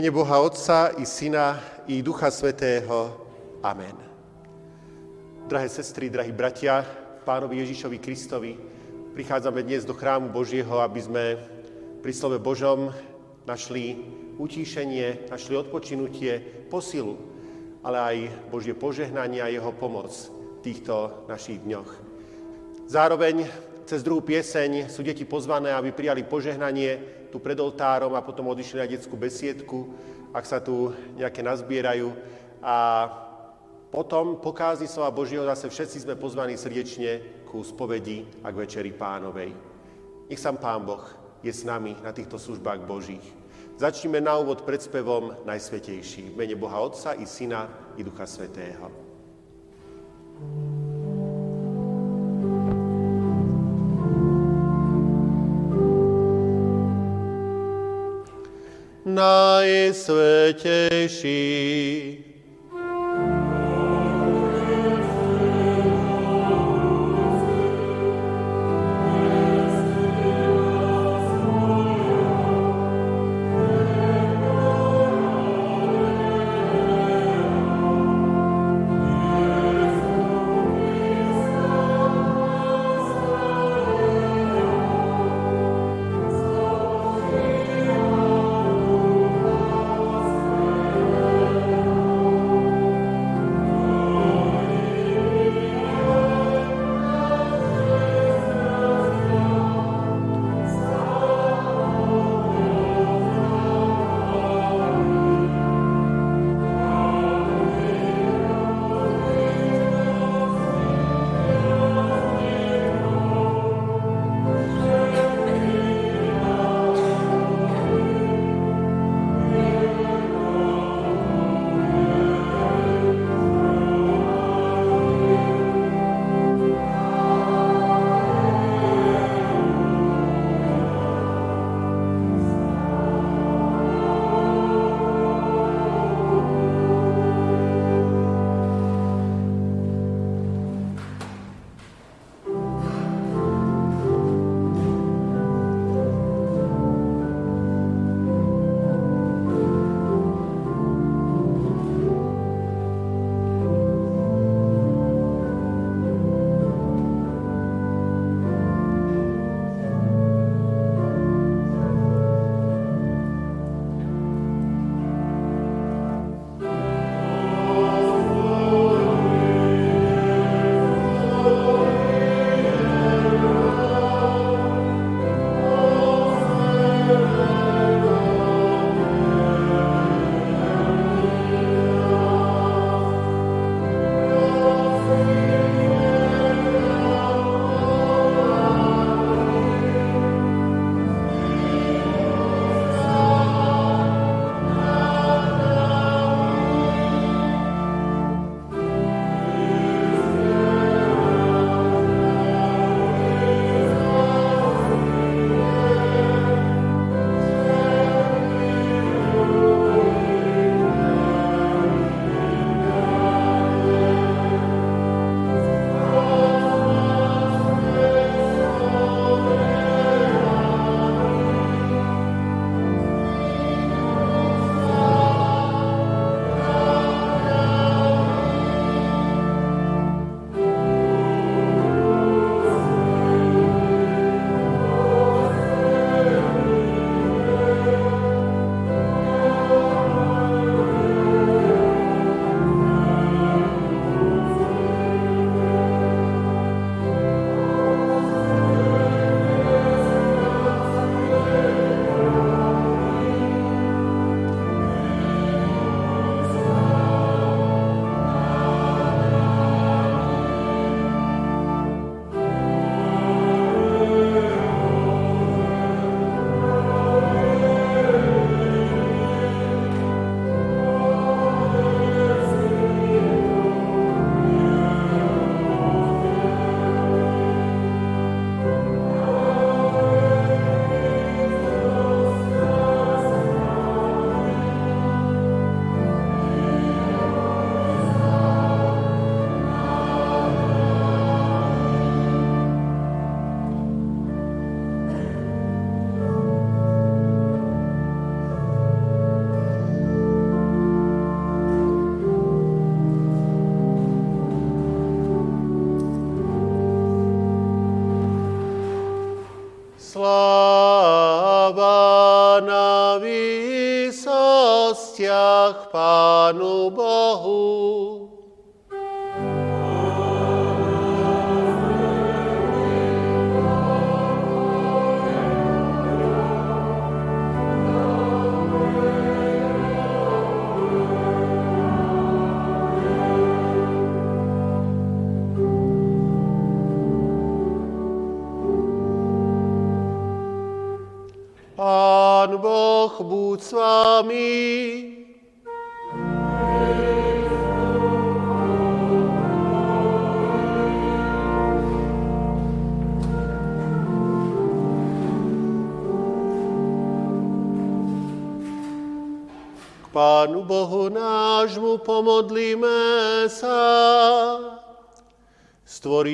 mene Boha Otca i Syna i Ducha Svetého. Amen. Drahé sestry, drahí bratia, pánovi Ježišovi Kristovi, prichádzame dnes do chrámu Božieho, aby sme pri slove Božom našli utíšenie, našli odpočinutie, posilu, ale aj Božie požehnanie a jeho pomoc v týchto našich dňoch. Zároveň cez druhú pieseň sú deti pozvané, aby prijali požehnanie tu pred oltárom a potom odišli na detskú besiedku, ak sa tu nejaké nazbierajú. A potom po kázni slova Božieho zase všetci sme pozvaní srdečne ku spovedi a k večeri pánovej. Nech sám Pán Boh je s nami na týchto službách Božích. Začneme na úvod predspevom Najsvetejší. V mene Boha Otca i Syna i Ducha Svetého. thank najsvetejší.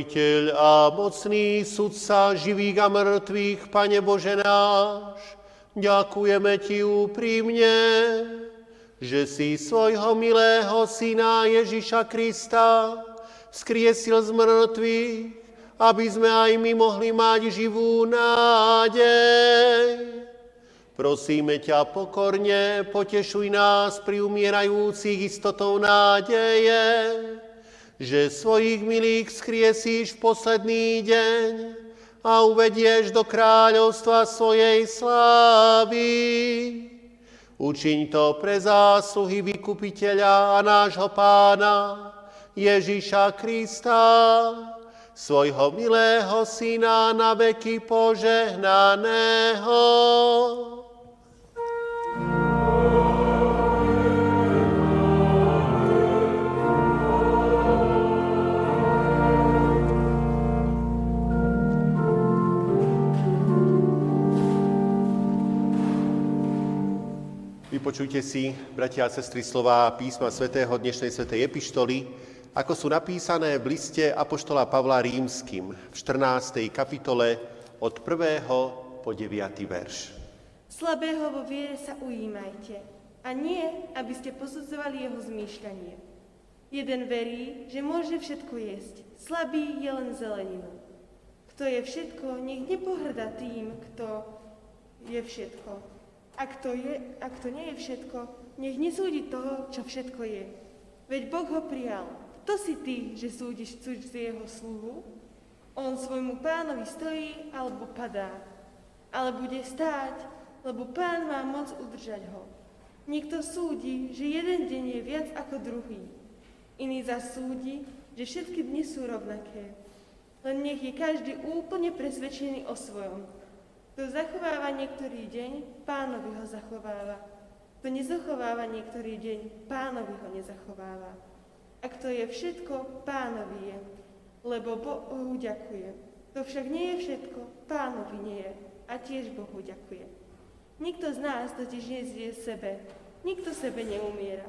Stvoriteľ a mocný sudca živých a mŕtvych, Pane Bože náš, Ďakujeme Ti úprimne, že si svojho milého Syna Ježiša Krista skriesil z mŕtvych, aby sme aj my mohli mať živú nádej. Prosíme ťa pokorne, potešuj nás pri umierajúcich istotou nádeje, že svojich milých skriesíš v posledný deň, a uvedieš do kráľovstva svojej slávy. Učiň to pre zásluhy vykupiteľa a nášho pána Ježíša Krista, svojho milého syna na veky požehnaného. Vypočujte si, bratia a sestry, slova písma svätého dnešnej svätej epištoly, ako sú napísané v liste Apoštola Pavla Rímským v 14. kapitole od 1. po 9. verš. Slabého vo viere sa ujímajte a nie, aby ste posudzovali jeho zmýšľanie. Jeden verí, že môže všetko jesť, slabý je len zeleninu. Kto je všetko, nech nepohrda tým, kto je všetko ak to, je, ak to nie je všetko, nech nesúdi toho, čo všetko je. Veď Boh ho prijal. Kto si ty, že súdiš jeho sluhu? On svojmu pánovi stojí alebo padá. Ale bude stáť, lebo pán má moc udržať ho. Niekto súdi, že jeden deň je viac ako druhý. Iný zasúdi, že všetky dni sú rovnaké. Len nech je každý úplne presvedčený o svojom. Kto zachováva niektorý deň, pánovi ho zachováva. Kto nezachováva niektorý deň, pánovi ho nezachováva. A kto je všetko, pánovi je, lebo Bohu ďakuje. To však nie je všetko, pánovi nie je a tiež Bohu ďakuje. Nikto z nás totiž nezvie sebe, nikto sebe neumiera.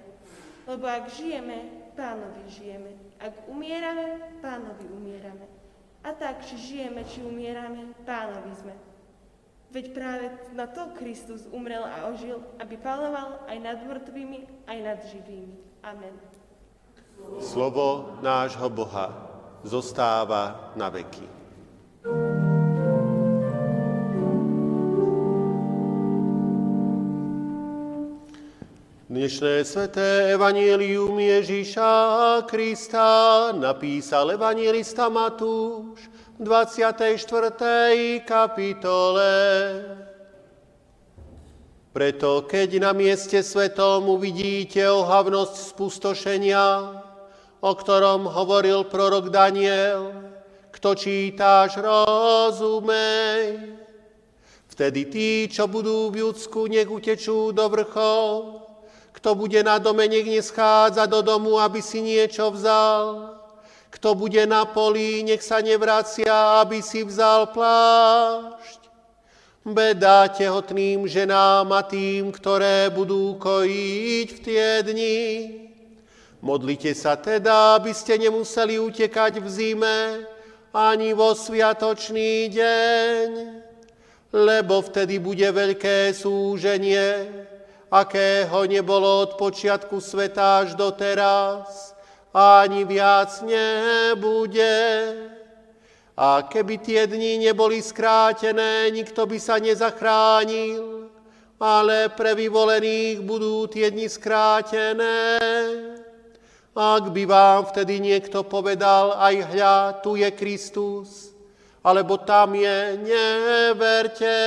Lebo ak žijeme, pánovi žijeme. Ak umierame, pánovi umierame. A tak, či žijeme, či umierame, pánovi sme. Veď práve na to Kristus umrel a ožil, aby panoval aj nad mŕtvými, aj nad živými. Amen. Slovo nášho Boha zostáva na veky. Dnešné sveté evanílium Ježíša Krista napísal evangelista Matúš 24. kapitole. Preto, keď na mieste svetom uvidíte ohavnosť spustošenia, o ktorom hovoril prorok Daniel, kto čítáš, rozumej. Vtedy tí, čo budú v Judsku, nech utečú do vrchov. Kto bude na dome, nech neschádza do domu, aby si niečo vzal. Kto bude na poli, nech sa nevracia, aby si vzal plášť. Beda tehotným ženám a tým, ktoré budú kojiť v tie dni. Modlite sa teda, aby ste nemuseli utekať v zime ani vo sviatočný deň, lebo vtedy bude veľké súženie, akého nebolo od počiatku sveta až doteraz ani viac nebude. A keby tie dni neboli skrátené, nikto by sa nezachránil, ale pre vyvolených budú tie dni skrátené. Ak by vám vtedy niekto povedal, aj hľa, tu je Kristus, alebo tam je, neverte,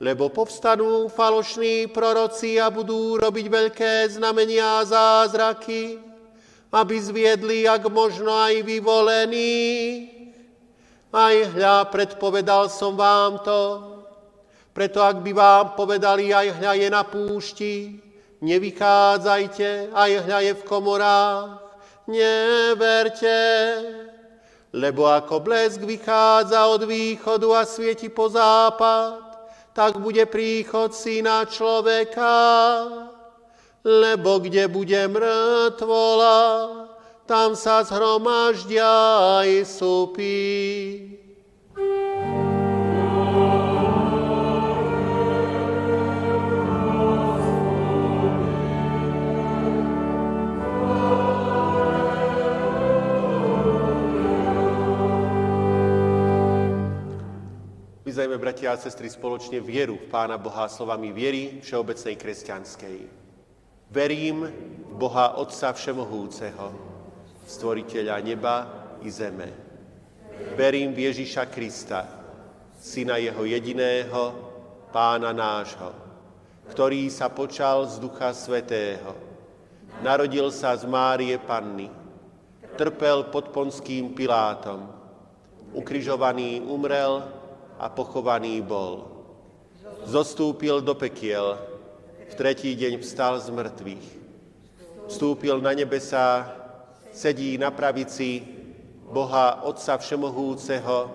lebo povstanú falošní proroci a budú robiť veľké znamenia a zázraky, aby zviedli, ak možno aj vyvolení. Aj hľa, predpovedal som vám to, preto ak by vám povedali, aj hľa je na púšti, nevychádzajte, aj hľa je v komorách, neverte, lebo ako blesk vychádza od východu a svieti po západ, tak bude príchod syna človeka, lebo kde bude mŕtvola, tam sa zhromaždia aj súpy. Vyzajme, bratia a sestry, spoločne vieru v Pána Boha slovami viery všeobecnej kresťanskej. Verím v Boha Otca Všemohúceho, stvoriteľa neba i zeme. Verím v Ježiša Krista, syna jeho jediného, pána nášho, ktorý sa počal z Ducha Svetého. Narodil sa z Márie Panny, trpel pod ponským Pilátom, ukrižovaný umrel a pochovaný bol. Zostúpil do pekiel, v tretí deň vstal z mŕtvych. Vstúpil na nebesá sedí na pravici Boha Otca Všemohúceho,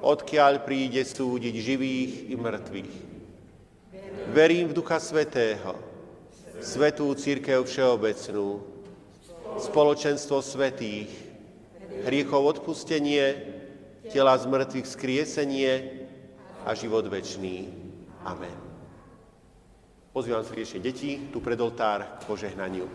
odkiaľ príde súdiť živých i mŕtvych. Verím v Ducha Svetého, Svetú Církev Všeobecnú, spoločenstvo svetých, hriechov odpustenie, tela z mŕtvych skriesenie a život večný. Amen. Pozývam srdečne deti tu pred oltár k požehnaniu.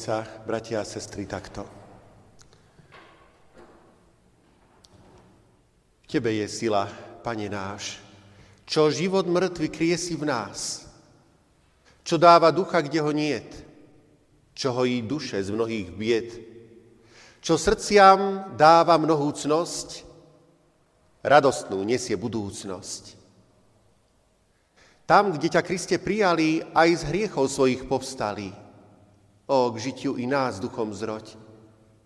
Sa, bratia a sestry, takto. V Tebe je sila, Pane náš, čo život mŕtvy krie si v nás, čo dáva ducha, kde ho niet, čo hojí duše z mnohých bied, čo srdciam dáva mnohúcnosť, radostnú nesie budúcnosť. Tam, kde ťa, Kriste, prijali, aj z hriechov svojich povstali, o, k žitiu i nás duchom zroď,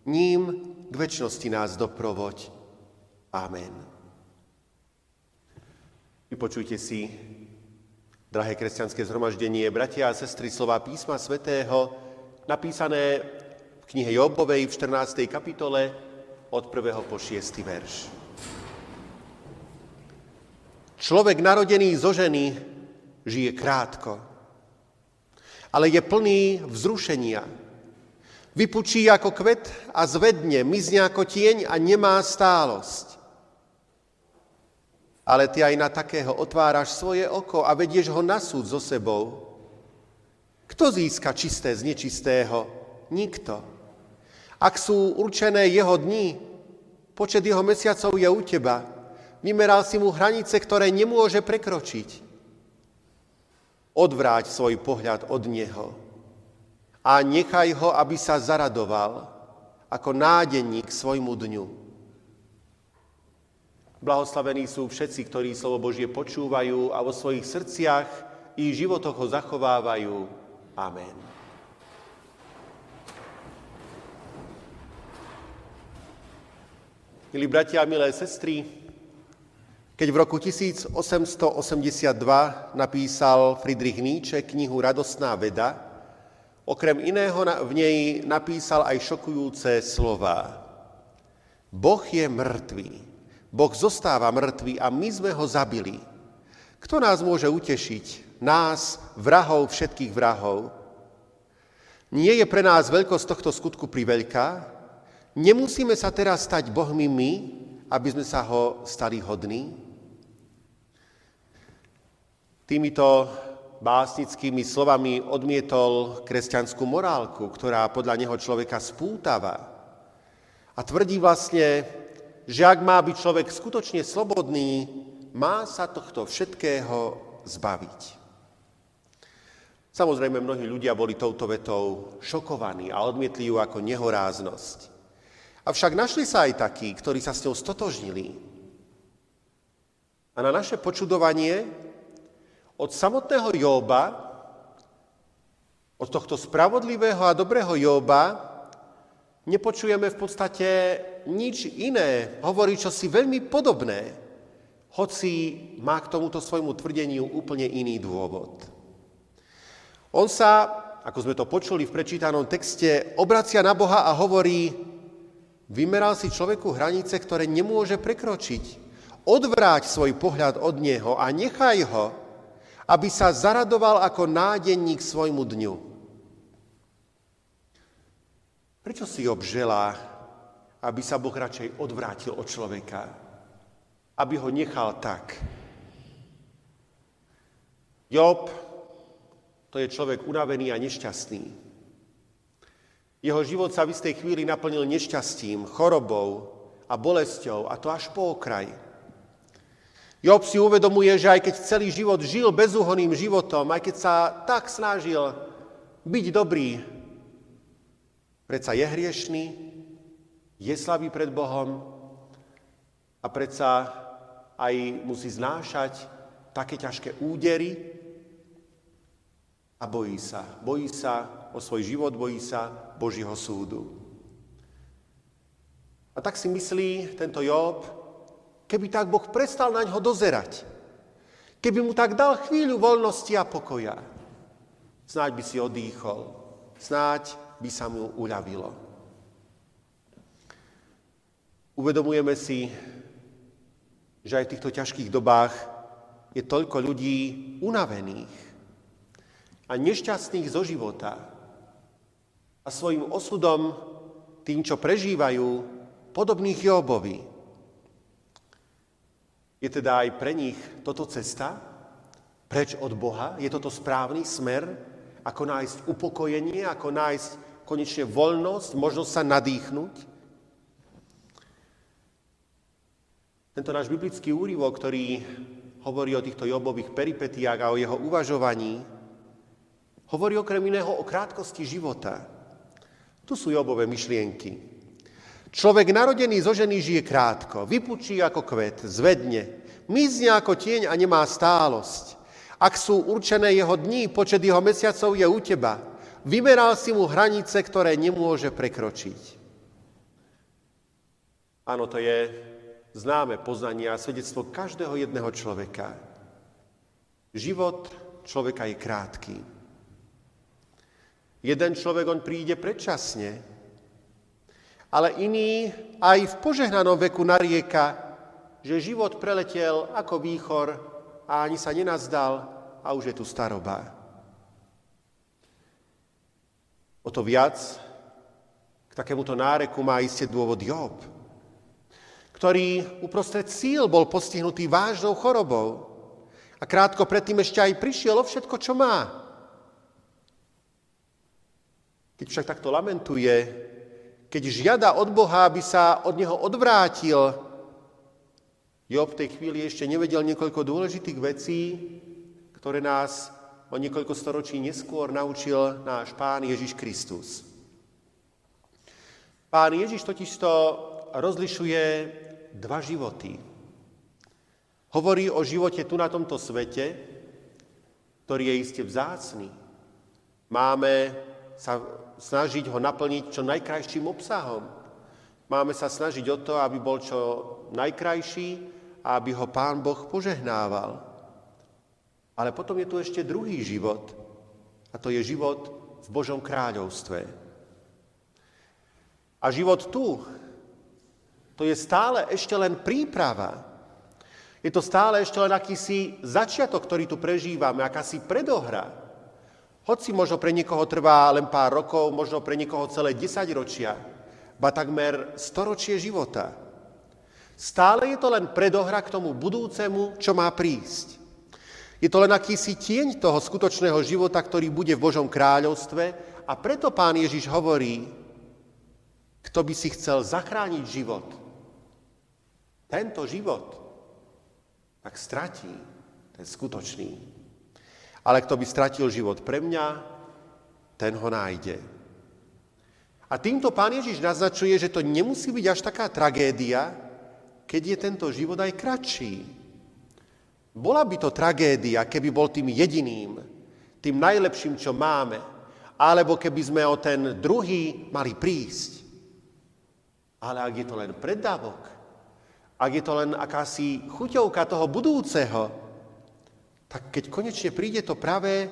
ním k väčšnosti nás doprovoď. Amen. Vypočujte si, drahé kresťanské zhromaždenie, bratia a sestry, slova písma svätého, napísané v knihe Jobovej v 14. kapitole od 1. po 6. verš. Človek narodený zo ženy žije krátko, ale je plný vzrušenia. Vypučí ako kvet a zvedne, mizne ako tieň a nemá stálosť. Ale ty aj na takého otváraš svoje oko a vedieš ho na súd so sebou. Kto získa čisté z nečistého? Nikto. Ak sú určené jeho dni, počet jeho mesiacov je u teba. Vymeral si mu hranice, ktoré nemôže prekročiť. Odvráť svoj pohľad od neho a nechaj ho, aby sa zaradoval ako nádenník svojmu dňu. Blahoslavení sú všetci, ktorí slovo Božie počúvajú a vo svojich srdciach i životoch ho zachovávajú. Amen. Milí bratia milé sestry, keď v roku 1882 napísal Friedrich Nietzsche knihu Radostná veda, okrem iného v nej napísal aj šokujúce slova. Boh je mŕtvý. Boh zostáva mŕtvý a my sme ho zabili. Kto nás môže utešiť? Nás, vrahov všetkých vrahov. Nie je pre nás veľkosť tohto skutku priveľká? Nemusíme sa teraz stať Bohmi my, aby sme sa ho stali hodní? Týmito básnickými slovami odmietol kresťanskú morálku, ktorá podľa neho človeka spútava. A tvrdí vlastne, že ak má byť človek skutočne slobodný, má sa tohto všetkého zbaviť. Samozrejme, mnohí ľudia boli touto vetou šokovaní a odmietli ju ako nehoráznosť. Avšak našli sa aj takí, ktorí sa s ňou stotožnili. A na naše počudovanie od samotného Jóba, od tohto spravodlivého a dobrého Jóba, nepočujeme v podstate nič iné. Hovorí čosi veľmi podobné, hoci má k tomuto svojmu tvrdeniu úplne iný dôvod. On sa, ako sme to počuli v prečítanom texte, obracia na Boha a hovorí, vymeral si človeku hranice, ktoré nemôže prekročiť. Odvráť svoj pohľad od neho a nechaj ho, aby sa zaradoval ako nádenník svojmu dňu. Prečo si obželá, aby sa Boh radšej odvrátil od človeka? Aby ho nechal tak. Job, to je človek unavený a nešťastný. Jeho život sa v istej chvíli naplnil nešťastím, chorobou a bolesťou, a to až po okraj. Job si uvedomuje, že aj keď celý život žil bezúhoným životom, aj keď sa tak snažil byť dobrý, predsa je hriešný, je slabý pred Bohom a predsa aj musí znášať také ťažké údery a bojí sa. Bojí sa o svoj život, bojí sa Božího súdu. A tak si myslí tento Job, Keby tak Boh prestal na ňo dozerať. Keby mu tak dal chvíľu voľnosti a pokoja. Snáď by si odýchol. Snáď by sa mu uľavilo. Uvedomujeme si, že aj v týchto ťažkých dobách je toľko ľudí unavených a nešťastných zo života a svojim osudom, tým, čo prežívajú, podobných Jobovi. Je teda aj pre nich toto cesta? Preč od Boha? Je toto správny smer? ako nájsť upokojenie, ako nájsť konečne voľnosť, možnosť sa nadýchnuť. Tento náš biblický úrivok, ktorý hovorí o týchto Jobových peripetiách a o jeho uvažovaní, hovorí okrem iného o krátkosti života. Tu sú Jobové myšlienky. Človek narodený zo ženy žije krátko, vypučí ako kvet, zvedne, mizne ako tieň a nemá stálosť. Ak sú určené jeho dní, počet jeho mesiacov je u teba. Vymeral si mu hranice, ktoré nemôže prekročiť. Áno, to je známe poznanie a svedectvo každého jedného človeka. Život človeka je krátky. Jeden človek, on príde predčasne, ale iný aj v požehnanom veku narieka, že život preletel ako výchor a ani sa nenazdal a už je tu staroba. O to viac k takémuto náreku má isté dôvod Job ktorý uprostred síl bol postihnutý vážnou chorobou. A krátko predtým ešte aj prišiel o všetko, čo má. Keď však takto lamentuje, keď žiada od Boha, aby sa od neho odvrátil, Job v tej chvíli ešte nevedel niekoľko dôležitých vecí, ktoré nás o niekoľko storočí neskôr naučil náš Pán Ježiš Kristus. Pán Ježiš totižto rozlišuje dva životy. Hovorí o živote tu na tomto svete, ktorý je iste vzácný. Máme sa snažiť ho naplniť čo najkrajším obsahom. Máme sa snažiť o to, aby bol čo najkrajší a aby ho Pán Boh požehnával. Ale potom je tu ešte druhý život, a to je život v Božom kráľovstve. A život tu, to je stále ešte len príprava. Je to stále ešte len akýsi začiatok, ktorý tu prežívame, akási predohra. Hoci možno pre niekoho trvá len pár rokov, možno pre niekoho celé desaťročia, ba takmer storočie života. Stále je to len predohra k tomu budúcemu, čo má prísť. Je to len akýsi tieň toho skutočného života, ktorý bude v Božom kráľovstve a preto pán Ježiš hovorí, kto by si chcel zachrániť život, tento život, tak stratí ten skutočný. Ale kto by stratil život pre mňa, ten ho nájde. A týmto pán Ježiš naznačuje, že to nemusí byť až taká tragédia, keď je tento život aj kratší. Bola by to tragédia, keby bol tým jediným, tým najlepším, čo máme, alebo keby sme o ten druhý mali prísť. Ale ak je to len preddavok, ak je to len akási chuťovka toho budúceho, tak keď konečne príde to pravé,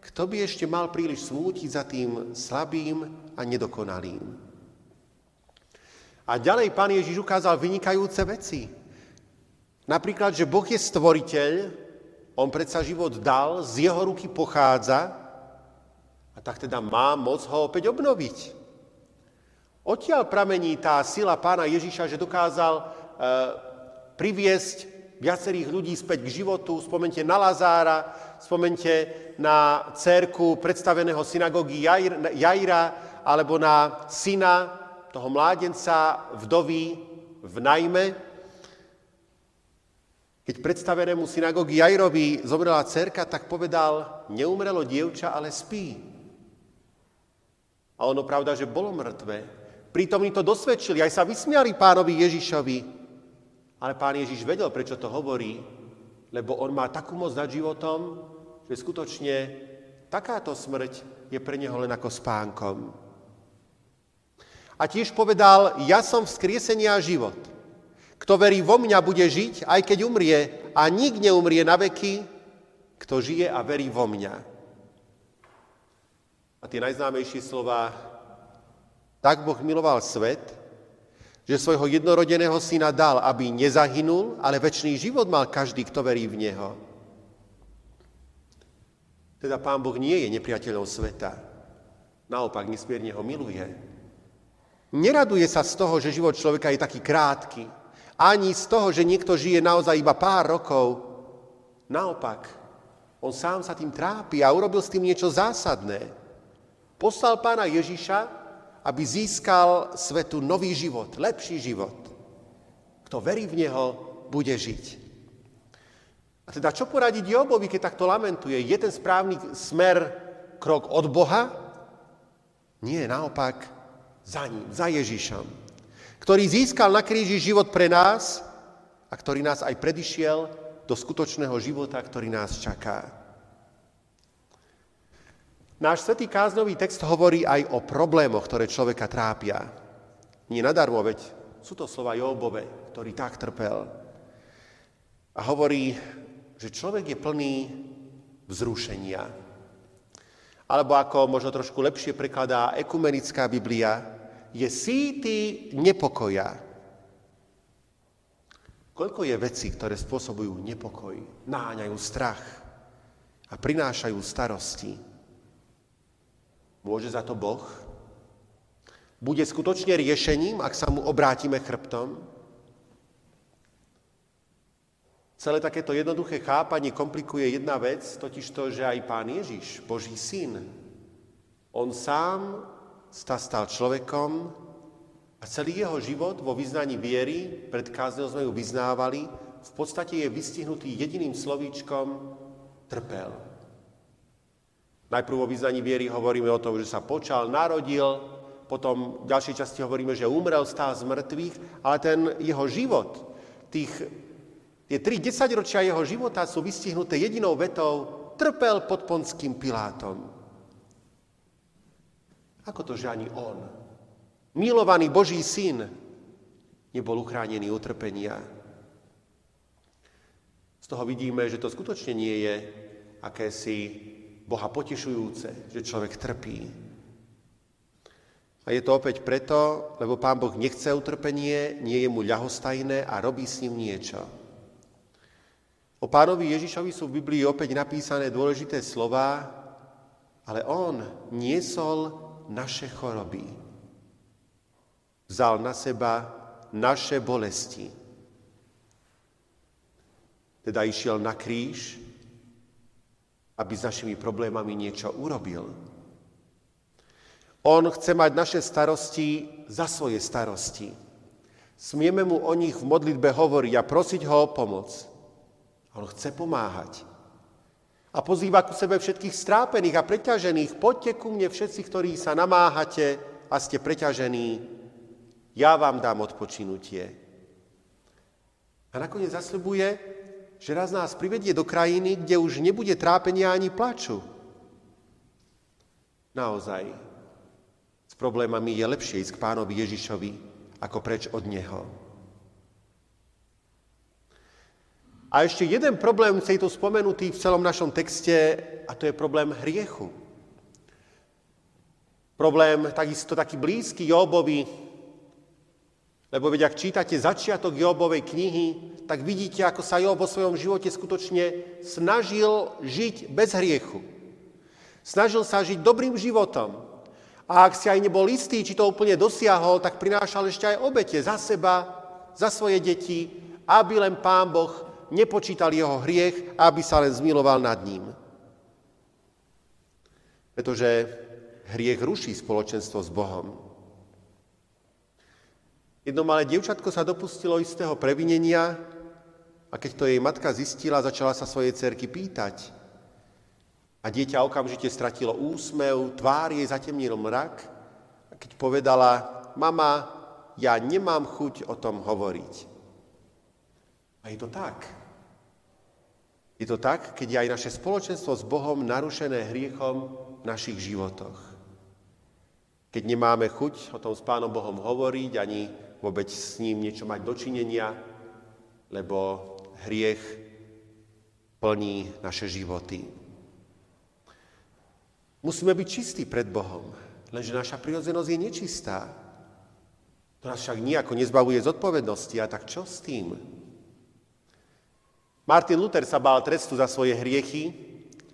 kto by ešte mal príliš smútiť za tým slabým a nedokonalým. A ďalej pán Ježiš ukázal vynikajúce veci. Napríklad, že Boh je stvoriteľ, on predsa život dal, z jeho ruky pochádza a tak teda má moc ho opäť obnoviť. Odtiaľ pramení tá sila pána Ježiša, že dokázal Eh, priviesť viacerých ľudí späť k životu. Spomente na Lazára, spomente na cerku predstaveného synagógy Jaira, alebo na syna toho mládenca, vdovy v najme. Keď predstavenému synagógy Jairovi zomrela cerka, tak povedal, neumrelo dievča, ale spí. A ono pravda, že bolo mŕtve. Prítomní to dosvedčili, aj sa vysmiali pánovi Ježišovi, ale pán Ježiš vedel, prečo to hovorí, lebo on má takú moc nad životom, že skutočne takáto smrť je pre neho len ako spánkom. A tiež povedal, ja som vzkriesenie a život. Kto verí vo mňa, bude žiť, aj keď umrie, a nik neumrie na veky, kto žije a verí vo mňa. A tie najznámejšie slova, tak Boh miloval svet, že svojho jednorodeného syna dal, aby nezahynul, ale väčší život mal každý, kto verí v Neho. Teda Pán Boh nie je nepriateľom sveta. Naopak, nesmierne ho miluje. Neraduje sa z toho, že život človeka je taký krátky. Ani z toho, že niekto žije naozaj iba pár rokov. Naopak, On sám sa tým trápi a urobil s tým niečo zásadné. Poslal pána Ježiša, aby získal svetu nový život, lepší život. Kto verí v Neho, bude žiť. A teda čo poradiť Jobovi, keď takto lamentuje? Je ten správny smer krok od Boha? Nie, naopak za ním, za Ježišom, ktorý získal na kríži život pre nás a ktorý nás aj predišiel do skutočného života, ktorý nás čaká. Náš svetý káznový text hovorí aj o problémoch, ktoré človeka trápia. Nie nadarmo, veď sú to slova Jobove, ktorý tak trpel. A hovorí, že človek je plný vzrušenia. Alebo ako možno trošku lepšie prekladá ekumenická Biblia, je síty nepokoja. Koľko je vecí, ktoré spôsobujú nepokoj, náňajú strach a prinášajú starosti. Môže za to Boh? Bude skutočne riešením, ak sa mu obrátime chrbtom? Celé takéto jednoduché chápanie komplikuje jedna vec, totiž to, že aj Pán Ježiš, Boží syn, on sám sa stal človekom, a celý jeho život vo vyznaní viery, pred kázňou sme ju vyznávali, v podstate je vystihnutý jediným slovíčkom trpel. Najprv vo vyznaní viery hovoríme o tom, že sa počal, narodil, potom v ďalšej časti hovoríme, že umrel, stál z mŕtvych, ale ten jeho život, tých, tie tri desaťročia jeho života sú vystihnuté jedinou vetou trpel pod ponským Pilátom. Ako to, že ani on milovaný Boží syn nebol uchránený utrpenia. Z toho vidíme, že to skutočne nie je akési Boha potešujúce, že človek trpí. A je to opäť preto, lebo Pán Boh nechce utrpenie, nie je mu ľahostajné a robí s ním niečo. O pánovi Ježišovi sú v Biblii opäť napísané dôležité slova, ale on niesol naše choroby vzal na seba naše bolesti. Teda išiel na kríž, aby s našimi problémami niečo urobil. On chce mať naše starosti za svoje starosti. Smieme mu o nich v modlitbe hovoriť a prosiť ho o pomoc. On chce pomáhať. A pozýva ku sebe všetkých strápených a preťažených. Poďte ku mne všetci, ktorí sa namáhate a ste preťažení ja vám dám odpočinutie. A nakoniec zasľubuje, že raz nás privedie do krajiny, kde už nebude trápenia ani plaču. Naozaj, s problémami je lepšie ísť k pánovi Ježišovi, ako preč od neho. A ešte jeden problém je tu spomenutý v celom našom texte, a to je problém hriechu. Problém takisto taký blízky Jobovi, lebo veď ak čítate začiatok Jobovej knihy, tak vidíte, ako sa Job vo svojom živote skutočne snažil žiť bez hriechu. Snažil sa žiť dobrým životom. A ak si aj nebol istý, či to úplne dosiahol, tak prinášal ešte aj obete za seba, za svoje deti, aby len Pán Boh nepočítal jeho hriech aby sa len zmiloval nad ním. Pretože hriech ruší spoločenstvo s Bohom. Jedno malé dievčatko sa dopustilo istého previnenia a keď to jej matka zistila, začala sa svojej cerky pýtať. A dieťa okamžite stratilo úsmev, tvár jej zatemnil mrak a keď povedala, mama, ja nemám chuť o tom hovoriť. A je to tak. Je to tak, keď je aj naše spoločenstvo s Bohom narušené hriechom v našich životoch. Keď nemáme chuť o tom s Pánom Bohom hovoriť, ani vôbec s ním niečo mať dočinenia, lebo hriech plní naše životy. Musíme byť čistí pred Bohom, lenže naša prirodzenosť je nečistá. To nás však nejako nezbavuje zodpovednosti. A tak čo s tým? Martin Luther sa bál trestu za svoje hriechy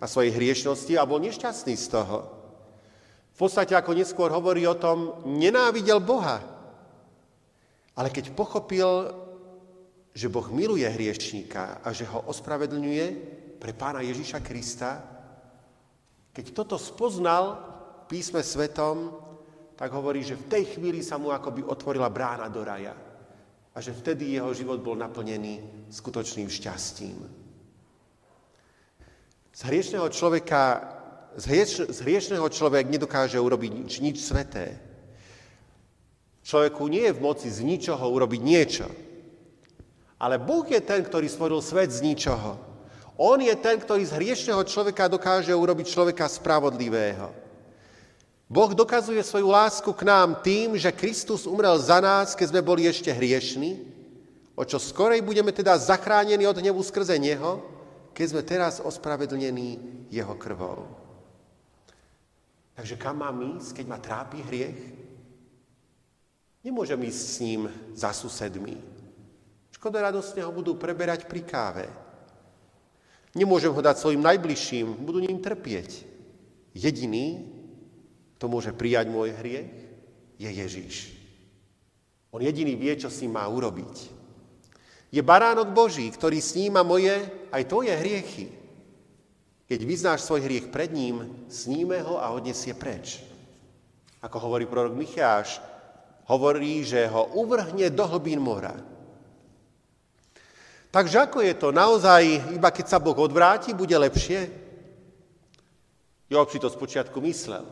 a svoje hriešnosti a bol nešťastný z toho. V podstate, ako neskôr hovorí o tom, nenávidel Boha, ale keď pochopil, že Boh miluje hriešníka a že ho ospravedlňuje, pre pána Ježíša Krista, keď toto spoznal písme svetom, tak hovorí, že v tej chvíli sa mu akoby otvorila brána do raja a že vtedy jeho život bol naplnený skutočným šťastím. Z hriešného človeka, z, hrieš, z hriešného človek nedokáže urobiť nič, nič sveté. Človeku nie je v moci z ničoho urobiť niečo. Ale Boh je ten, ktorý stvoril svet z ničoho. On je ten, ktorý z hriešného človeka dokáže urobiť človeka spravodlivého. Boh dokazuje svoju lásku k nám tým, že Kristus umrel za nás, keď sme boli ešte hriešni, o čo skorej budeme teda zachránení od hnevu skrze Neho, keď sme teraz ospravedlnení Jeho krvou. Takže kam mám ísť, keď ma trápi hriech? Nemôžem ísť s ním za susedmi, Škoda radostne ho budú preberať pri káve. Nemôžem ho dať svojim najbližším, budú ním trpieť. Jediný, kto môže prijať môj hriech, je Ježíš. On jediný vie, čo si má urobiť. Je baránok Boží, ktorý sníma moje aj tvoje hriechy. Keď vyznáš svoj hriech pred ním, sníme ho a odnesie preč. Ako hovorí prorok Micháš, hovorí, že ho uvrhne do hlbín mora. Takže ako je to? Naozaj, iba keď sa Boh odvráti, bude lepšie? Job si to zpočiatku myslel.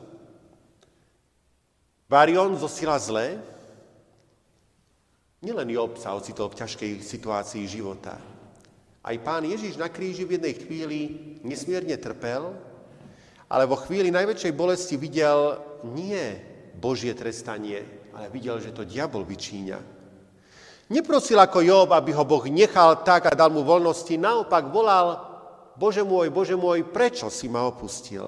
Barion zosila zlé? Nielen Job sa ocitol v ťažkej situácii života. Aj pán Ježiš na kríži v jednej chvíli nesmierne trpel, ale vo chvíli najväčšej bolesti videl nie Božie trestanie, ale videl, že to diabol vyčíňa. Neprosil ako Job, aby ho Boh nechal tak a dal mu voľnosti, naopak volal, Bože môj, Bože môj, prečo si ma opustil?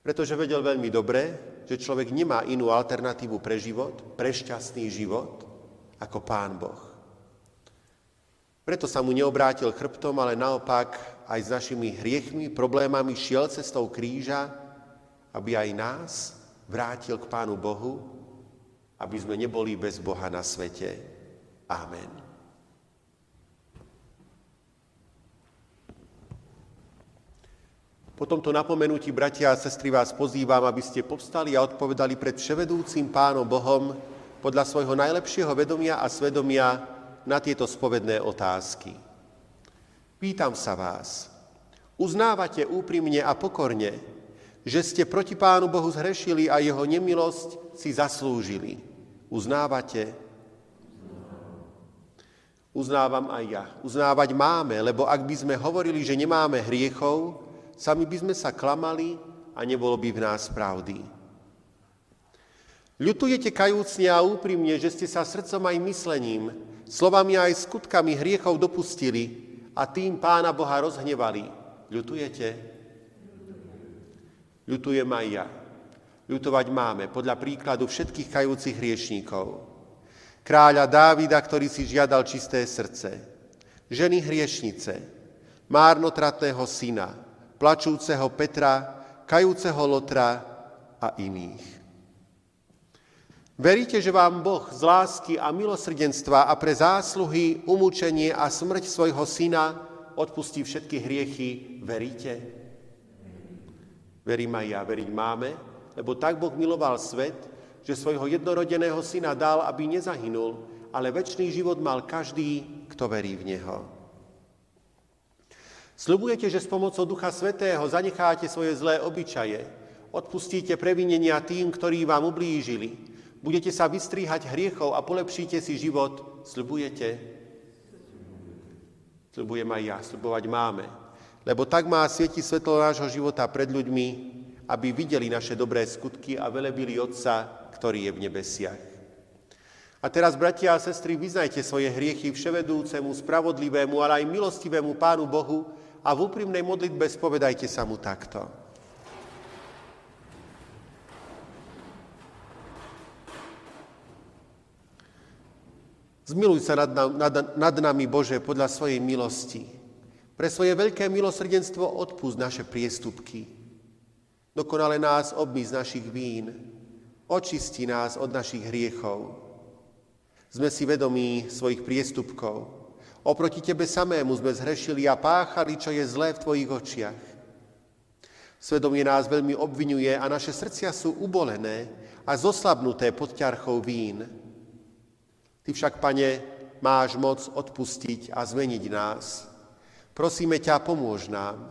Pretože vedel veľmi dobre, že človek nemá inú alternatívu pre život, pre šťastný život, ako Pán Boh. Preto sa mu neobrátil chrbtom, ale naopak aj s našimi hriechmi, problémami šiel cestou kríža, aby aj nás vrátil k Pánu Bohu, aby sme neboli bez Boha na svete. Amen. Po tomto napomenutí, bratia a sestry, vás pozývam, aby ste povstali a odpovedali pred vševedúcim Pánom Bohom podľa svojho najlepšieho vedomia a svedomia na tieto spovedné otázky. Pýtam sa vás, uznávate úprimne a pokorne, že ste proti Pánu Bohu zhrešili a jeho nemilosť si zaslúžili? Uznávate? Uznávam aj ja. Uznávať máme, lebo ak by sme hovorili, že nemáme hriechov, sami by sme sa klamali a nebolo by v nás pravdy. Ľutujete kajúcne a úprimne, že ste sa srdcom aj myslením, slovami aj skutkami hriechov dopustili a tým Pána Boha rozhnevali. Ľutujete? Ľutujem aj ja. Ľutovať máme podľa príkladu všetkých kajúcich hriešníkov. Kráľa Dávida, ktorý si žiadal čisté srdce. Ženy hriešnice, márnotratného syna, plačúceho Petra, kajúceho Lotra a iných. Veríte, že vám Boh z lásky a milosrdenstva a pre zásluhy, umúčenie a smrť svojho syna odpustí všetky hriechy? Veríte? Verím aj ja, veriť máme, lebo tak Boh miloval svet, že svojho jednorodeného syna dal, aby nezahynul, ale väčší život mal každý, kto verí v Neho. Sľubujete, že s pomocou Ducha Svetého zanecháte svoje zlé obyčaje, odpustíte previnenia tým, ktorí vám ublížili, budete sa vystríhať hriechov a polepšíte si život. Sľubujete? Sľubujem aj ja, sľubovať máme. Lebo tak má svieti svetlo nášho života pred ľuďmi, aby videli naše dobré skutky a velebili Otca, ktorý je v nebesiach. A teraz, bratia a sestry, vyznajte svoje hriechy vševedúcemu, spravodlivému, ale aj milostivému Pánu Bohu a v úprimnej modlitbe spovedajte sa mu takto. Zmiluj sa nad, nad, nad nami, Bože, podľa svojej milosti. Pre svoje veľké milosrdenstvo odpúsť naše priestupky Dokonale nás obmy z našich vín, očisti nás od našich hriechov. Sme si vedomí svojich priestupkov. Oproti Tebe samému sme zhrešili a páchali, čo je zlé v Tvojich očiach. Svedomie nás veľmi obvinuje a naše srdcia sú ubolené a zoslabnuté pod ťarchou vín. Ty však, Pane, máš moc odpustiť a zmeniť nás. Prosíme ťa, pomôž nám.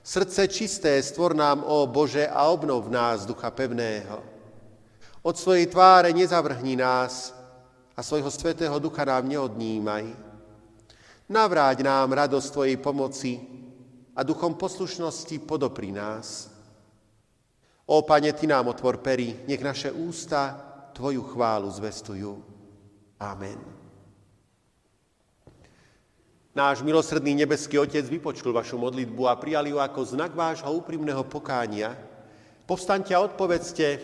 Srdce čisté stvor nám, ó Bože, a obnov nás ducha pevného. Od svojej tváre nezavrhni nás a svojho svetého ducha nám neodnímaj. Navráť nám radosť Tvojej pomoci a duchom poslušnosti podopri nás. Ó Pane, Ty nám otvor pery, nech naše ústa Tvoju chválu zvestujú. Amen. Náš milosrdný nebeský Otec vypočul vašu modlitbu a prijal ju ako znak vášho úprimného pokánia. Povstaňte a odpovedzte,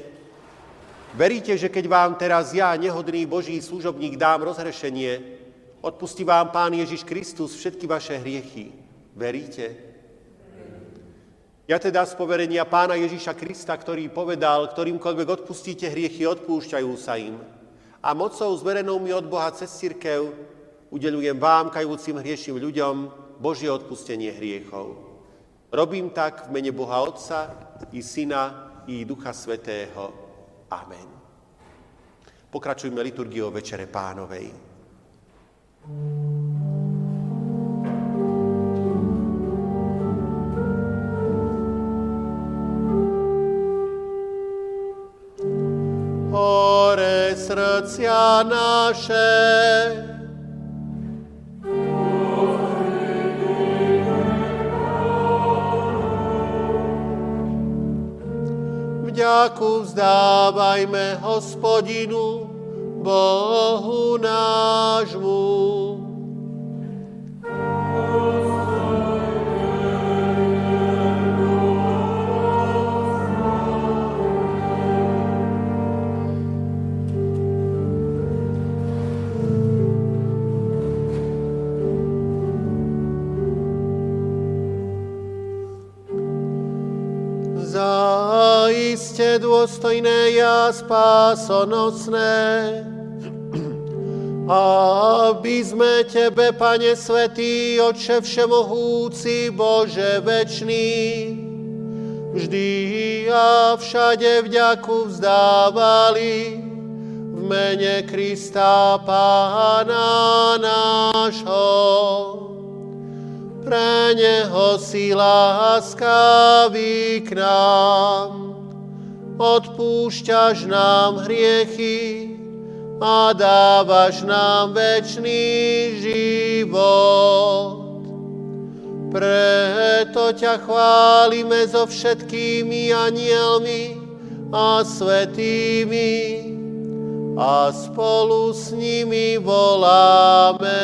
veríte, že keď vám teraz ja, nehodný Boží služobník, dám rozhrešenie, odpustí vám Pán Ježiš Kristus všetky vaše hriechy. Veríte? Ja teda z poverenia pána Ježiša Krista, ktorý povedal, ktorýmkoľvek odpustíte hriechy, odpúšťajú sa im. A mocou zverenou mi od Boha cez církev udelujem vám, kajúcim hriešným ľuďom, Božie odpustenie hriechov. Robím tak v mene Boha Otca i Syna i Ducha Svetého. Amen. Pokračujme liturgiou Večere Pánovej. thank srdcia naše. Vďaku vzdávajme hospodinu, Bohu nášmu. Zaiste dôstojné a spásonosné, aby sme Tebe, Pane Svetý, Oče Všemohúci, Bože večný, vždy a všade vďaku vzdávali v mene Krista Pána nášho pre Neho si láskavý k nám. Odpúšťaš nám hriechy a dávaš nám večný život. Preto ťa chválime so všetkými anielmi a svetými a spolu s nimi voláme.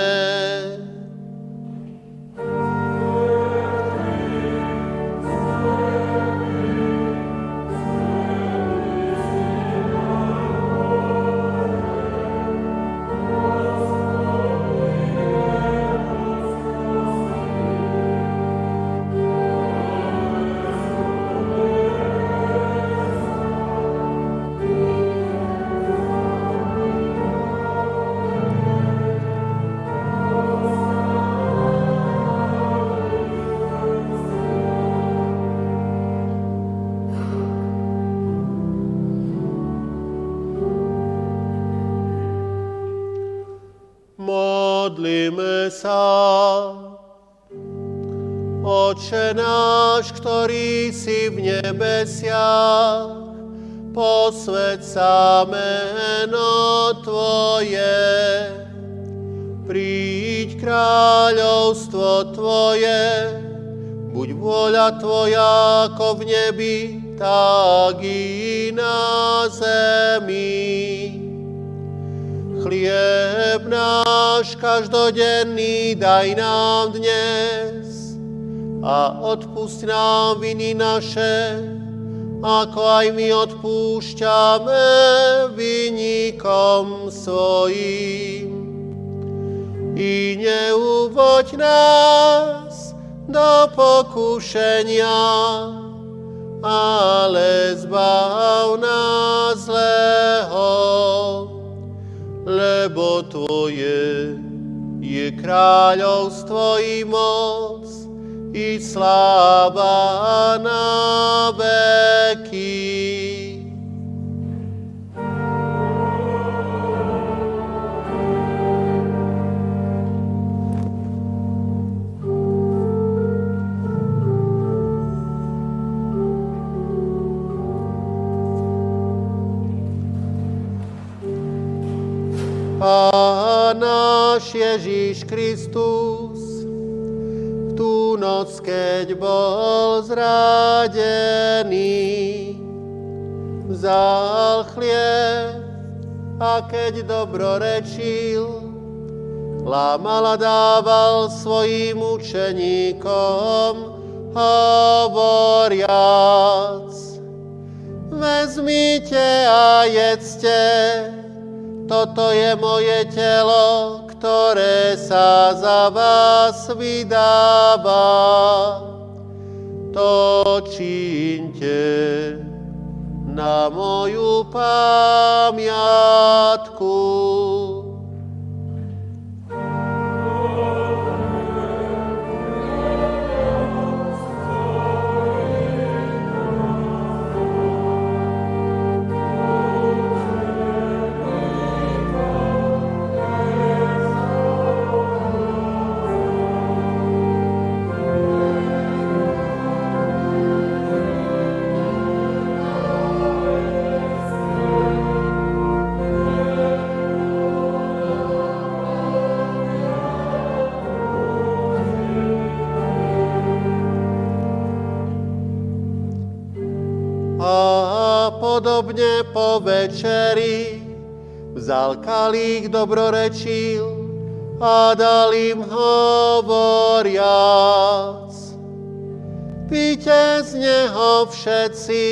Si v nebesiach, posved sa meno Tvoje. Príď kráľovstvo Tvoje, buď vôľa Tvoja ako v nebi, tak i na zemi. Chlieb náš každodenný daj nám dnes a odpust nám viny naše, ako aj my odpúšťame vynikom svojim. I neuvoď nás do pokušenia, ale zbav nás zlého lebo Tvoje je kráľovstvo i moc, i sláva na veky. Pán náš Ježíš Kristus, tú noc, keď bol zradený, vzal chlieb a keď dobro rečil, lámal a dával svojim učeníkom, hovoriac, vezmite a jedzte, toto je moje telo, ktoré sa za vás vydáva. To čínte na moju pamiatku. Podobne po večeri vzal kalík, dobrorečil a dal im hovoriac. Píte z neho všetci,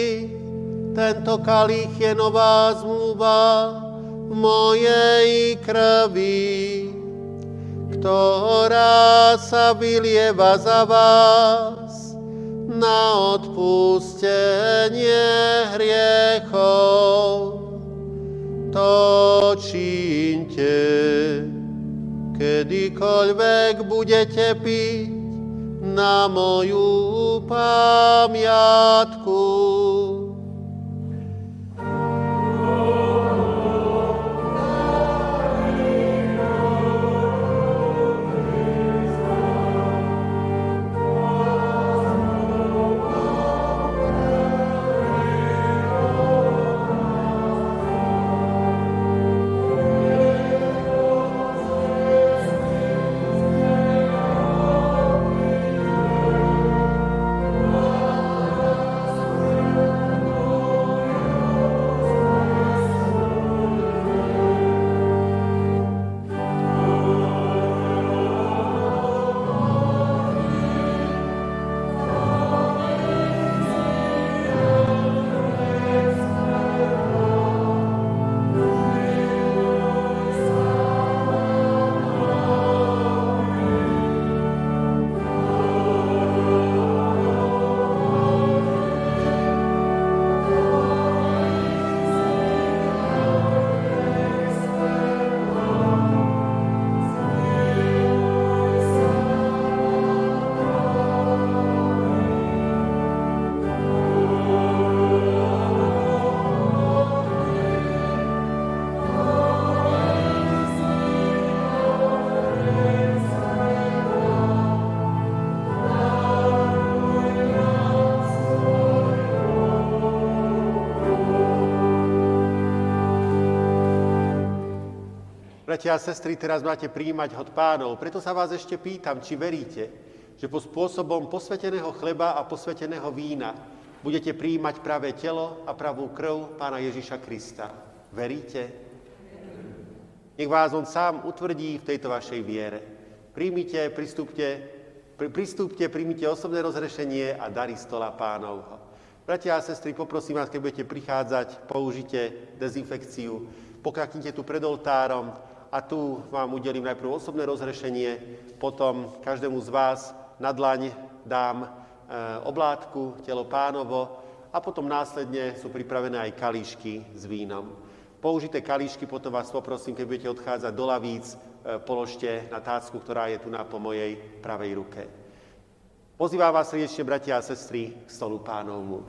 tento kalich je nová zmluva v mojej krvi, ktorá sa vylieva za vás na odpustenie hriechov. To čínte, kedykoľvek budete piť na moju pamiatku. Bratia a sestry, teraz máte príjmať od pánov. Preto sa vás ešte pýtam, či veríte, že po spôsobom posveteného chleba a posveteného vína budete príjmať pravé telo a pravú krv pána Ježiša Krista. Veríte? Nech vás on sám utvrdí v tejto vašej viere. Príjmite, pristúpte, pristúpte, príjmite osobné rozrešenie a dary stola pánovho. Bratia a sestry, poprosím vás, keď budete prichádzať, použite dezinfekciu, pokraknite tu pred oltárom, a tu vám udelím najprv osobné rozhrešenie, potom každému z vás na dlaň dám e, oblátku, telo pánovo a potom následne sú pripravené aj kalíšky s vínom. použité kalíšky potom vás poprosím, keď budete odchádzať do lavíc, e, položte na tácku, ktorá je tu na po mojej pravej ruke. Pozývam vás srdečne, bratia a sestry, k stolu pánovmu.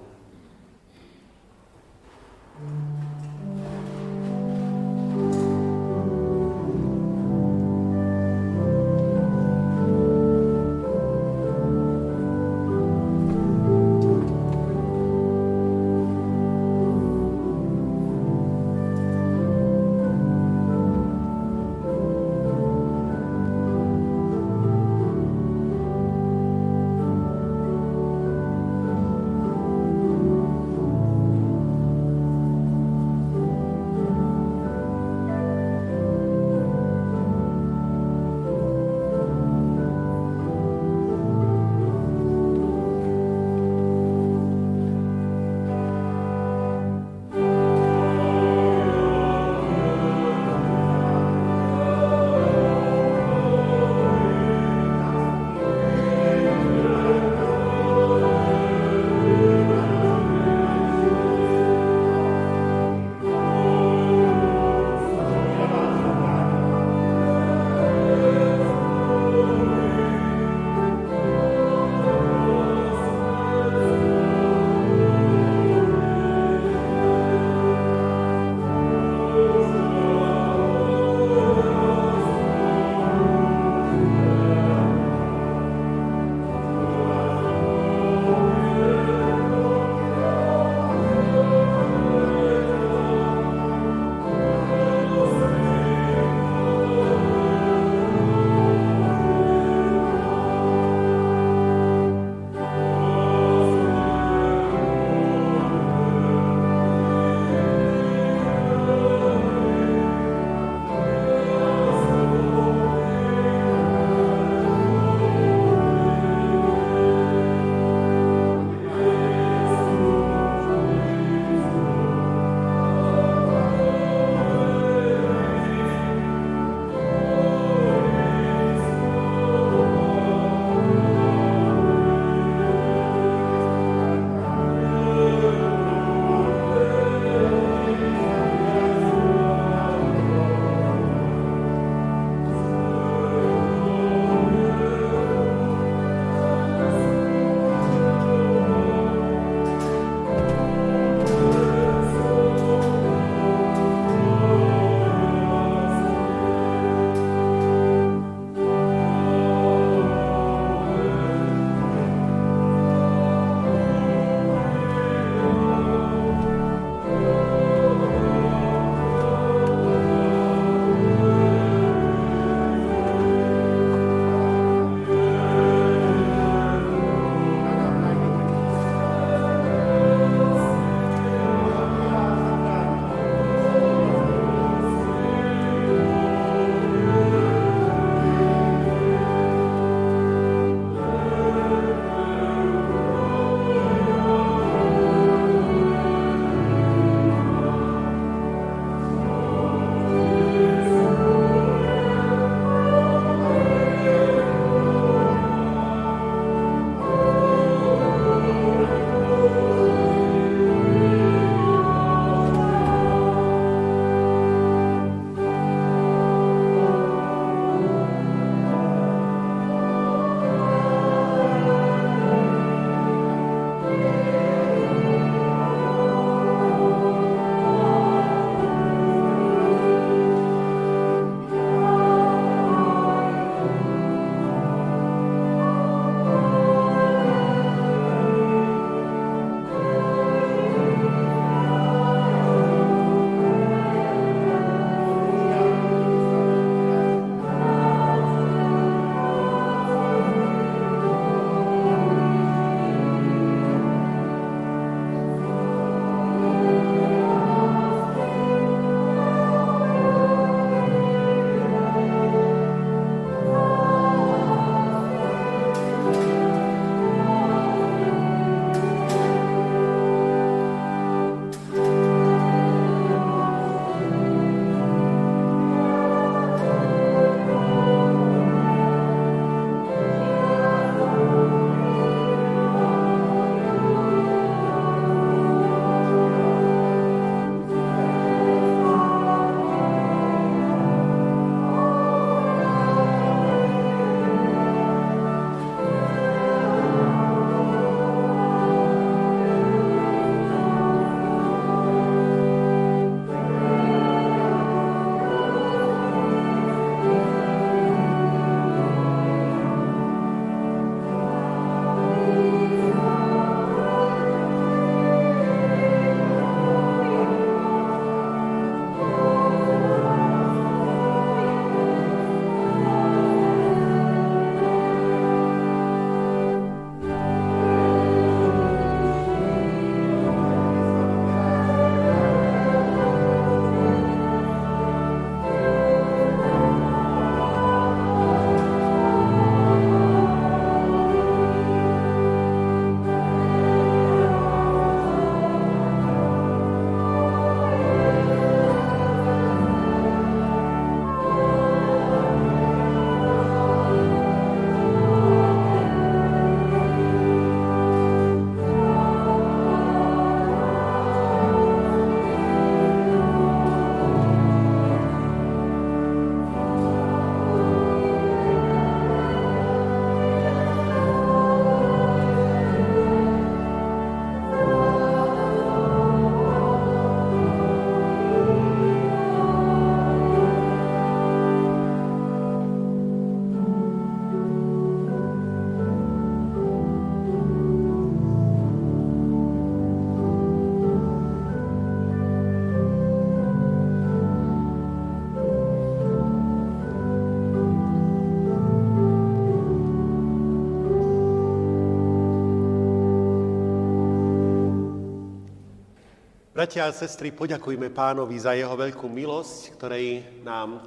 Bratia a sestry, poďakujme pánovi za jeho veľkú milosť, ktorej nám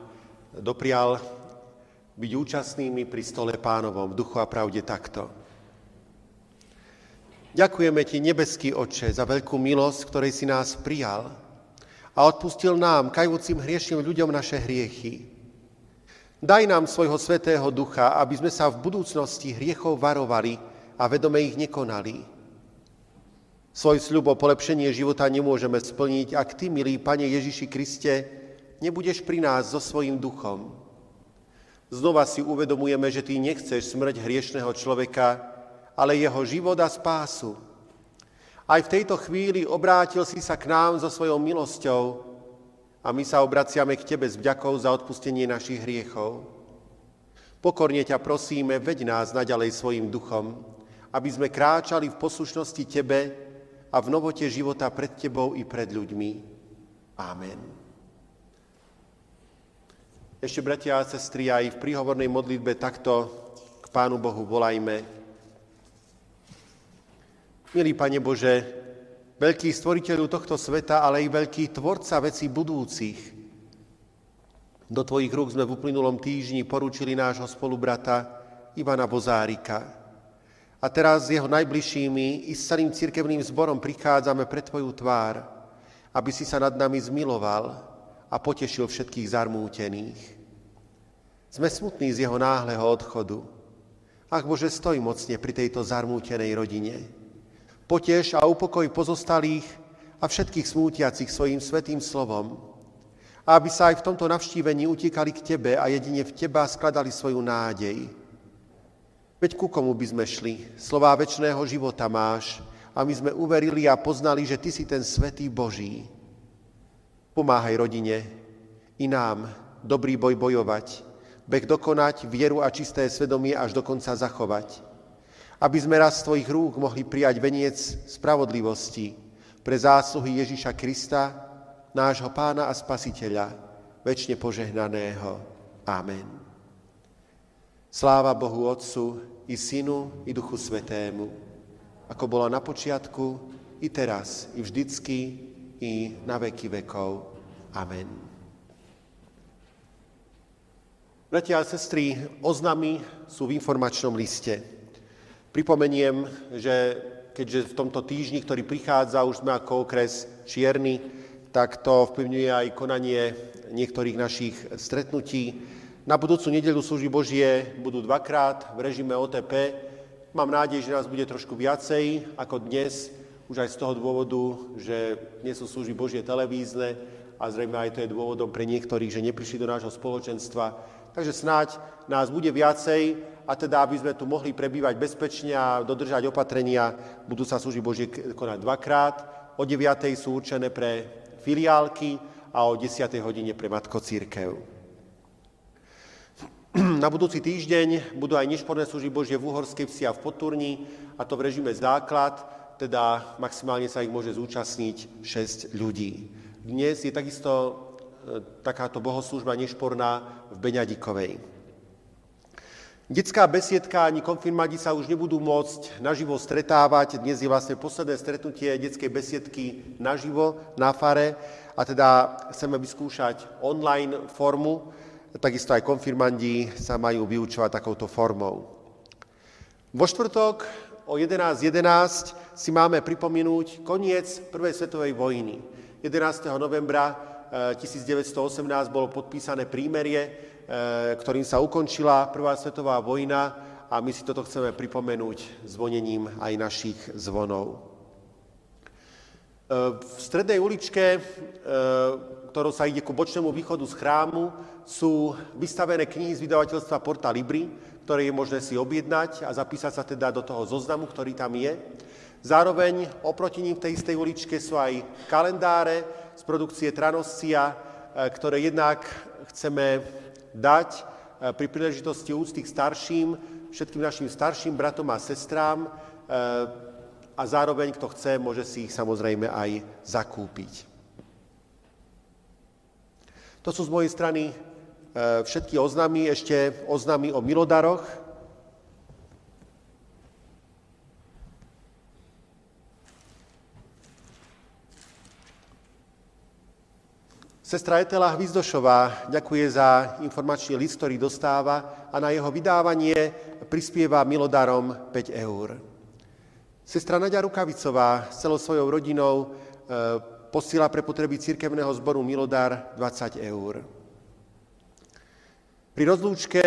doprial byť účastnými pri stole pánovom v duchu a pravde takto. Ďakujeme ti, nebeský Oče, za veľkú milosť, ktorej si nás prijal a odpustil nám, kajúcim hriešným ľuďom, naše hriechy. Daj nám svojho svetého ducha, aby sme sa v budúcnosti hriechov varovali a vedome ich nekonali Svoj sľub o polepšenie života nemôžeme splniť, ak Ty, milý Pane Ježiši Kriste, nebudeš pri nás so svojím duchom. Znova si uvedomujeme, že Ty nechceš smrť hriešného človeka, ale jeho život a spásu. Aj v tejto chvíli obrátil si sa k nám so svojou milosťou a my sa obraciame k Tebe s vďakou za odpustenie našich hriechov. Pokorne ťa prosíme, veď nás naďalej svojim duchom, aby sme kráčali v poslušnosti Tebe, a v novote života pred Tebou i pred ľuďmi. Amen. Ešte, bratia a sestry, aj v príhovornej modlitbe takto k Pánu Bohu volajme. Milý Pane Bože, veľký stvoriteľu tohto sveta, ale i veľký tvorca vecí budúcich, do Tvojich rúk sme v uplynulom týždni porúčili nášho spolubrata Ivana Bozárika. A teraz s jeho najbližšími i s celým cirkevným zborom prichádzame pre Tvoju tvár, aby si sa nad nami zmiloval a potešil všetkých zarmútených. Sme smutní z jeho náhleho odchodu. Ach Bože, stoj mocne pri tejto zarmútenej rodine. Poteš a upokoj pozostalých a všetkých smútiacich svojim svetým slovom, aby sa aj v tomto navštívení utíkali k Tebe a jedine v Teba skladali svoju nádej Veď ku komu by sme šli? Slová väčšného života máš a my sme uverili a poznali, že Ty si ten svetý Boží. Pomáhaj rodine i nám dobrý boj bojovať, beh dokonať, vieru a čisté svedomie až do konca zachovať. Aby sme raz z Tvojich rúk mohli prijať veniec spravodlivosti pre zásluhy Ježiša Krista, nášho pána a spasiteľa, väčšine požehnaného. Amen. Sláva Bohu Otcu i Synu i Duchu Svetému, ako bola na počiatku, i teraz, i vždycky, i na veky vekov. Amen. Bratia a sestry, oznamy sú v informačnom liste. Pripomeniem, že keďže v tomto týždni, ktorý prichádza, už sme ako okres čierny, tak to vplyvňuje aj konanie niektorých našich stretnutí na budúcu nedelu služby Božie budú dvakrát v režime OTP. Mám nádej, že nás bude trošku viacej ako dnes, už aj z toho dôvodu, že dnes sú služby Božie televízne a zrejme aj to je dôvodom pre niektorých, že neprišli do nášho spoločenstva. Takže snáď nás bude viacej a teda, aby sme tu mohli prebývať bezpečne a dodržať opatrenia, budú sa služby Božie konať dvakrát. O 9. sú určené pre filiálky a o 10. hodine pre Matko Církev. Na budúci týždeň budú aj nešporné služby Božie v Uhorskej vsi a v Poturni, a to v režime základ, teda maximálne sa ich môže zúčastniť 6 ľudí. Dnes je takisto e, takáto bohoslužba nešporná v Beňadikovej. Detská besiedka ani konfirmadi sa už nebudú môcť naživo stretávať. Dnes je vlastne posledné stretnutie detskej besiedky naživo na fare a teda chceme vyskúšať online formu, Takisto aj konfirmandi sa majú vyučovať takouto formou. Vo štvrtok o 11.11 .11 si máme pripomenúť koniec Prvej svetovej vojny. 11. novembra 1918 eh, bolo podpísané prímerie, eh, ktorým sa ukončila Prvá svetová vojna a my si toto chceme pripomenúť zvonením aj našich zvonov. Eh, v strednej uličke ktorou sa ide ku bočnému východu z chrámu, sú vystavené knihy z vydavateľstva Porta Libri, ktoré je možné si objednať a zapísať sa teda do toho zoznamu, ktorý tam je. Zároveň oproti ním v tej istej uličke sú aj kalendáre z produkcie Tranoscia, e, ktoré jednak chceme dať e, pri príležitosti úcty k starším, všetkým našim starším bratom a sestrám e, a zároveň, kto chce, môže si ich samozrejme aj zakúpiť. To sú z mojej strany e, všetky oznámy, ešte oznámy o milodaroch. Sestra Etela Hvizdošová ďakuje za informačný list, ktorý dostáva a na jeho vydávanie prispieva milodarom 5 eur. Sestra Nadia Rukavicová s celou svojou rodinou e, posiela pre potreby církevného zboru Milodar 20 eur. Pri rozlúčke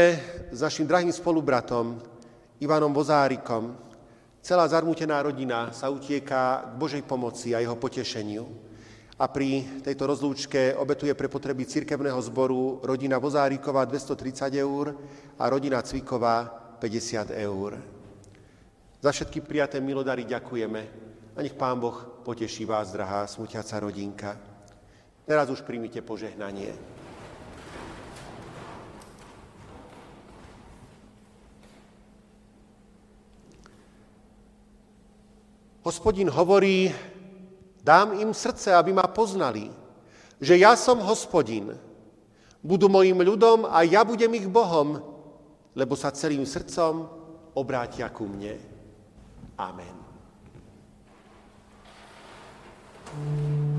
s našim drahým spolubratom Ivanom Vozárikom celá zarmútená rodina sa utieká k Božej pomoci a jeho potešeniu a pri tejto rozlúčke obetuje pre potreby cirkevného zboru rodina Vozáriková 230 eur a rodina Cviková 50 eur. Za všetky prijaté milodary ďakujeme a nech Pán Boh poteší vás, drahá smutiaca rodinka. Teraz už príjmite požehnanie. Hospodin hovorí, Dám im srdce, aby ma poznali, že ja som hospodin. Budú mojim ľudom a ja budem ich Bohom, lebo sa celým srdcom obrátia ku mne. Amen. Mm-hmm.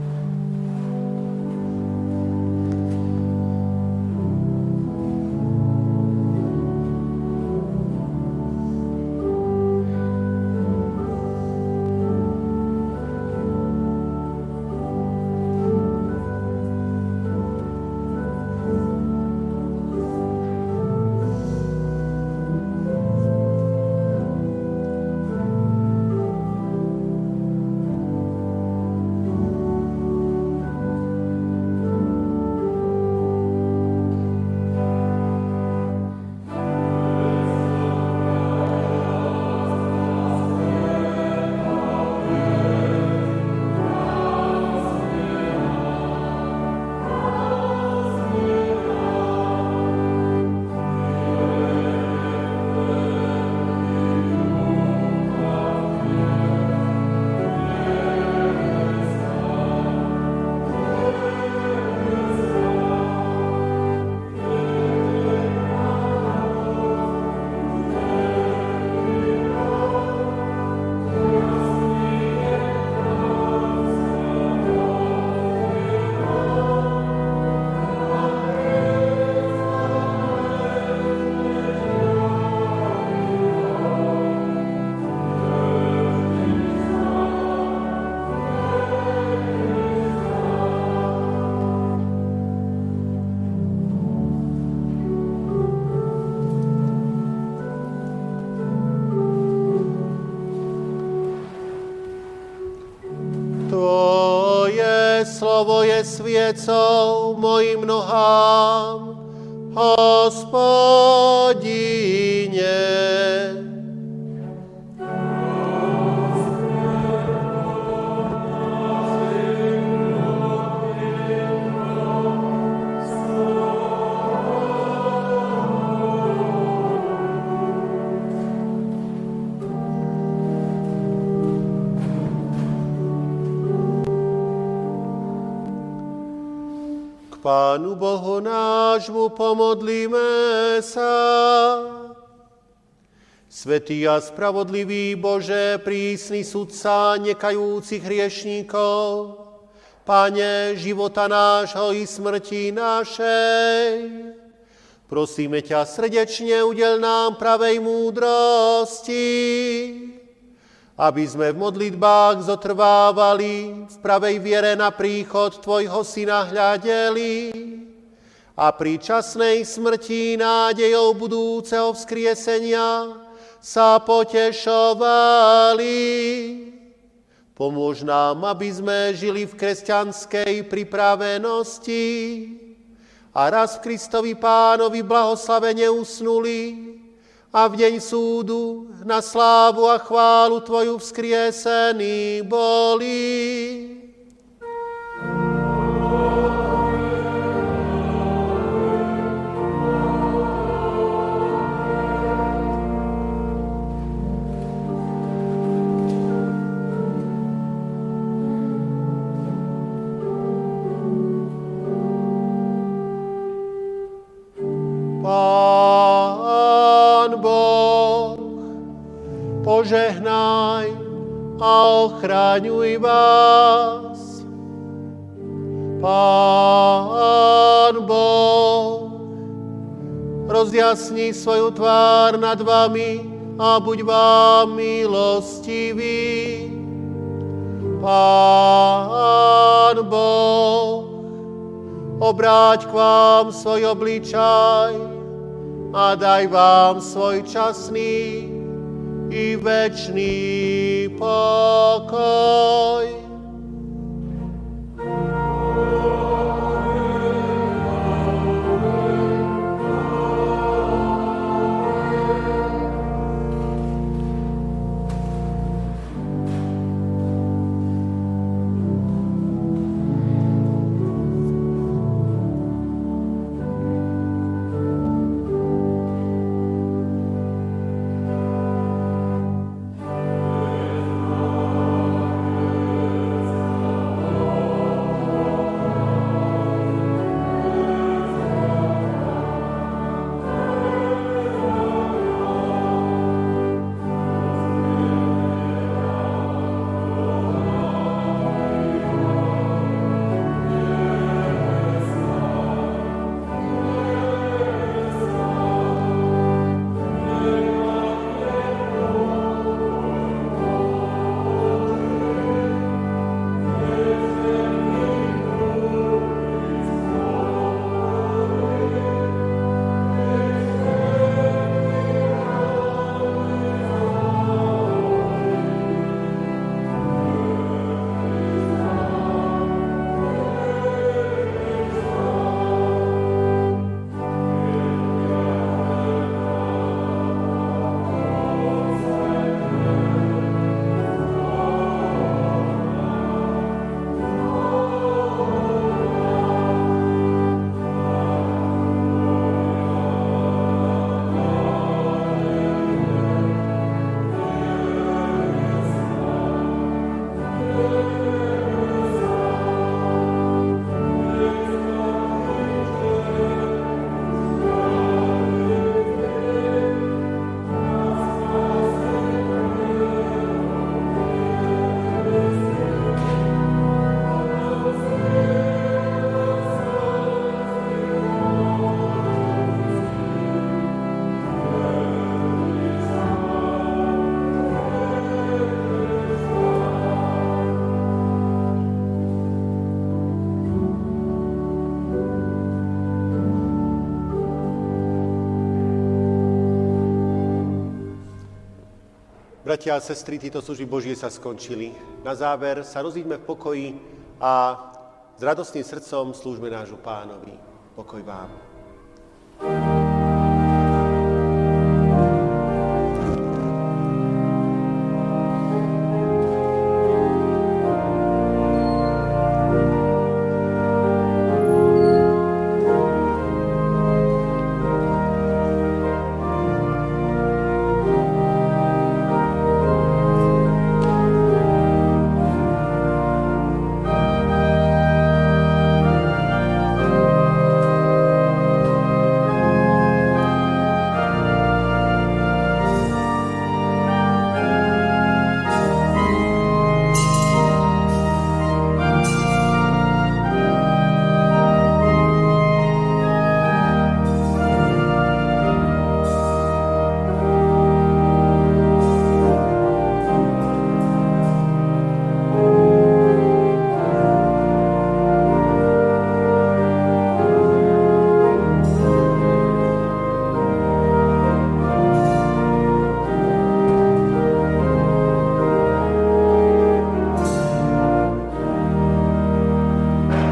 Je sviecou mojim nohám, Svetý a spravodlivý Bože, prísny sudca nekajúcich hriešníkov, Pane života nášho i smrti našej, prosíme ťa srdečne, udel nám pravej múdrosti, aby sme v modlitbách zotrvávali, v pravej viere na príchod Tvojho Syna hľadeli a pri časnej smrti nádejou budúceho vzkriesenia sa potešovali. Pomôž nám, aby sme žili v kresťanskej pripravenosti a raz v Kristovi Pánovi blahoslavene usnuli, a v deň súdu na slávu a chválu Tvoju vzkriesený boli. Požehnaj a ochráňuj vás. Pán Boh, rozjasni svoju tvár nad vami a buď vám milostivý. Pán Boh, obráť k vám svoj obličaj a daj vám svoj časný i večný pokoj. Bratia a sestry, títo služby Božie sa skončili. Na záver sa rozíďme v pokoji a s radostným srdcom slúžme nášu pánovi. Pokoj vám.